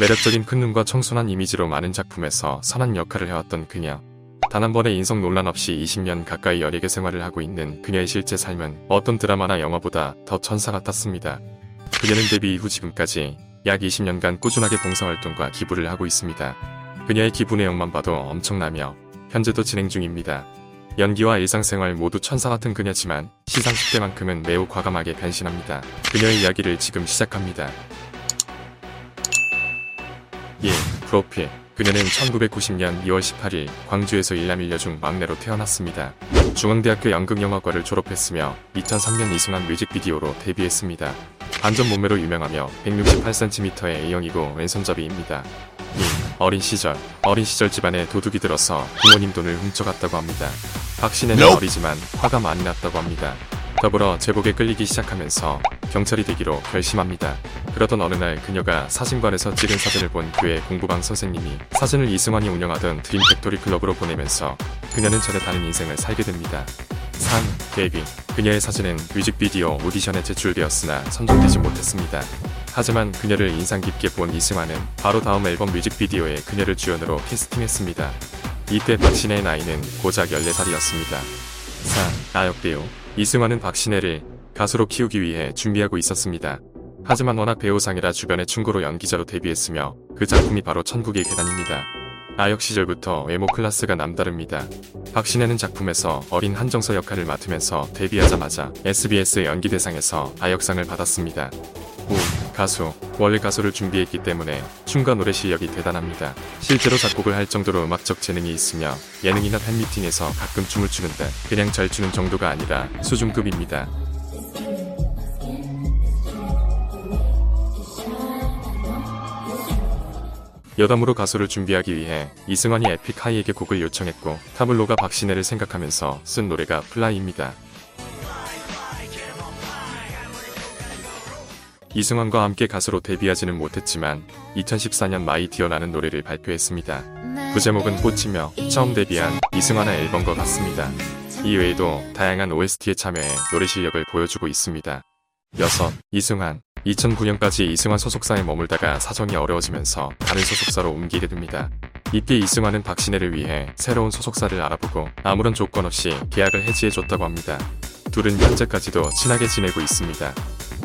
매력적인 큰 눈과 청순한 이미지로 많은 작품에서 선한 역할을 해왔던 그녀. 단 한 번의 인성 논란 없이 20년 가까이 열애계 생활을 하고 있는 그녀의 실제 삶은 어떤 드라마나 영화보다 더 천사 같았습니다. 그녀는 데뷔 이후 지금까지 약 20년간 꾸준하게 봉사활동과 기부를 하고 있습니다. 그녀의 기부 내용만 봐도 엄청나며 현재도 진행 중입니다. 연기와 일상생활 모두 천사 같은 그녀지만 시상식 때만큼은 매우 과감하게 변신합니다. 그녀의 이야기를 지금 시작합니다. 1. 프로필 그녀는 1990년 2월 18일 광주에서 일남일녀 중 막내로 태어났습니다. 중앙대학교 연극영화과를 졸업했으며 2003년 이승환 뮤직비디오로 데뷔했습니다. 반전 몸매로 유명하며 168cm의 A형이고 왼손잡이입니다. 2. 어린 시절 어린 시절 집안에 도둑이 들어서 부모님 돈을 훔쳐갔다고 합니다. 박신혜는 어리지만 화가 많이 났다고 합니다. 더불어 제복에 끌리기 시작하면서 경찰이 되기로 결심합니다. 그러던 어느 날 그녀가 사진관에서 찍은 사진을 본 교회 공부방 선생님이 사진을 이승환이 운영하던 드림 팩토리 클럽으로 보내면서 그녀는 전혀 다른 인생을 살게 됩니다. 3. 데뷔 그녀의 사진은 뮤직비디오 오디션에 제출되었으나 선정되지 못했습니다. 하지만 그녀를 인상 깊게 본 이승환은 바로 다음 앨범 뮤직비디오에 그녀를 주연으로 캐스팅했습니다. 이때 박신혜의 나이는 고작 14살이었습니다. 4. 아역배우 이승환은 박신혜를 가수로 키우기 위해 준비하고 있었습니다. 하지만 워낙 배우상이라 주변의 충고로 연기자로 데뷔했으며 그 작품이 바로 천국의 계단입니다. 아역 시절부터 외모 클래스가 남다릅니다. 박신혜는 작품에서 어린 한정서 역할을 맡으면서 데뷔하자마자 SBS 연기대상에서 아역상을 받았습니다. 5. 가수 원래 가수를 준비했기 때문에 춤과 노래 실력이 대단합니다. 실제로 작곡을 할 정도로 음악적 재능이 있으며 예능이나 팬미팅에서 가끔 춤을 추는데 그냥 잘 추는 정도가 아니라 수준급입니다. 여담으로 가수를 준비하기 위해 이승환이 에픽하이에게 곡을 요청했고 타블로가 박신혜를 생각하면서 쓴 노래가 Fly입니다. 이승환과 함께 가수로 데뷔하지는 못했지만 2014년 My Dear라는 노래를 발표했습니다. 그 제목은 꽃이며 처음 데뷔한 이승환의 앨범과 같습니다. 이 외에도 다양한 OST에 참여해 노래 실력을 보여주고 있습니다. 6. 이승환 2009년까지 이승환 소속사에 머물다가 사정이 어려워지면서 다른 소속사로 옮기게 됩니다. 이때 이승환은 박신혜를 위해 새로운 소속사를 알아보고 아무런 조건 없이 계약을 해지해줬다고 합니다. 둘은 현재까지도 친하게 지내고 있습니다.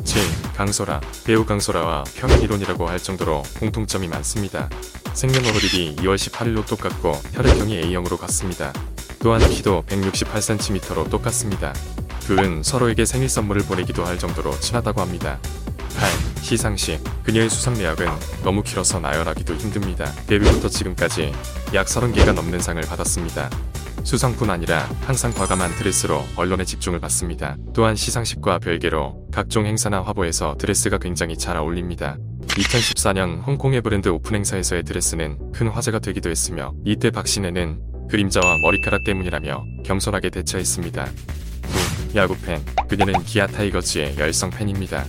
7. 강소라 배우 강소라와 평행이론이라고 할 정도로 공통점이 많습니다. 생년월일이 2월 18일로 똑같고 혈액형이 A형으로 같습니다. 또한 키도 168cm로 똑같습니다. 둘은 서로에게 생일 선물을 보내기도 할 정도로 친하다고 합니다. 8. 시상식 그녀의 수상 내역은 너무 길어서 나열하기도 힘듭니다. 데뷔부터 지금까지 약 30개가 넘는 상을 받았습니다. 수상뿐 아니라 항상 과감한 드레스로 언론의 집중을 받습니다. 또한 시상식과 별개로 각종 행사나 화보에서 드레스가 굉장히 잘 어울립니다. 2014년 홍콩의 브랜드 오픈 행사에서의 드레스는 큰 화제가 되기도 했으며 이때 박신혜는 그림자와 머리카락 때문이라며 겸손하게 대처했습니다. 9. 야구팬 그녀는 기아 타이거즈의 열성 팬입니다.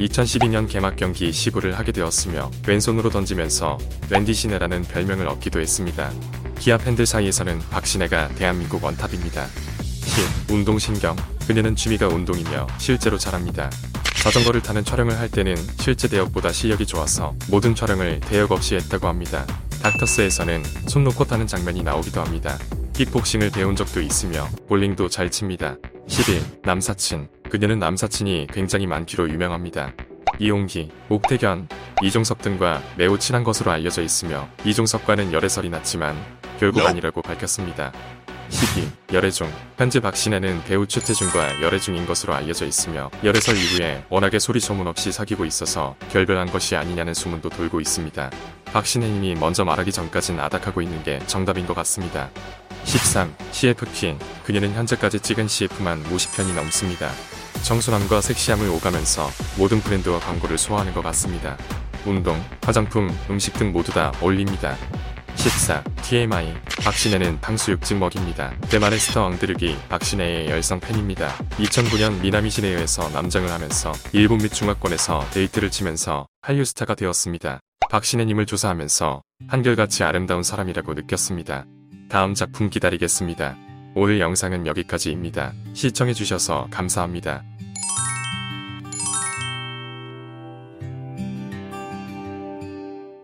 2012년 개막 경기 시구를 하게 되었으며 왼손으로 던지면서 랜디 신혜라는 별명을 얻기도 했습니다. 기아 팬들 사이에서는 박신혜가 대한민국 원탑입니다. 10. 운동신경 그녀는 취미가 운동이며 실제로 잘합니다. 자전거를 타는 촬영을 할 때는 실제 대역보다 실력이 좋아서 모든 촬영을 대역 없이 했다고 합니다. 닥터스에서는 손 놓고 타는 장면이 나오기도 합니다. 킥복싱을 배운 적도 있으며 볼링도 잘 칩니다. 11. 남사친 그녀는 남사친이 굉장히 많기로 유명합니다. 이용기, 옥태견, 이종석 등과 매우 친한 것으로 알려져 있으며 이종석과는 열애설이 났지만 결국 아니라고 밝혔습니다. 12. 열애중 현재 박신혜는 배우 최태중과 열애 중인 것으로 알려져 있으며 열애설 이후에 워낙에 소리 소문 없이 사귀고 있어서 결별한 것이 아니냐는 소문도 돌고 있습니다. 박신혜님이 먼저 말하기 전까진 아닥하고 있는 게 정답인 것 같습니다. 13. CF 퀸 그녀는 현재까지 찍은 CF만 50편이 넘습니다. 청순함과 섹시함을 오가면서 모든 브랜드와 광고를 소화하는 것 같습니다. 운동, 화장품, 음식 등 모두 다 어울립니다. 14. TMI 박신혜는 탕수육 찍먹입니다. 대만의 스타 왕대륙이 박신혜의 열성 팬입니다. 2009년 미남이시네요에서 남장을 하면서 일본 및 중화권에서 대히트를 치면서 한류 스타가 되었습니다. 박신혜님을 조사하면서 한결같이 아름다운 사람이라고 느꼈습니다. 다음 작품 기다리겠습니다. 오늘 영상은 여기까지입니다. 시청해주셔서 감사합니다.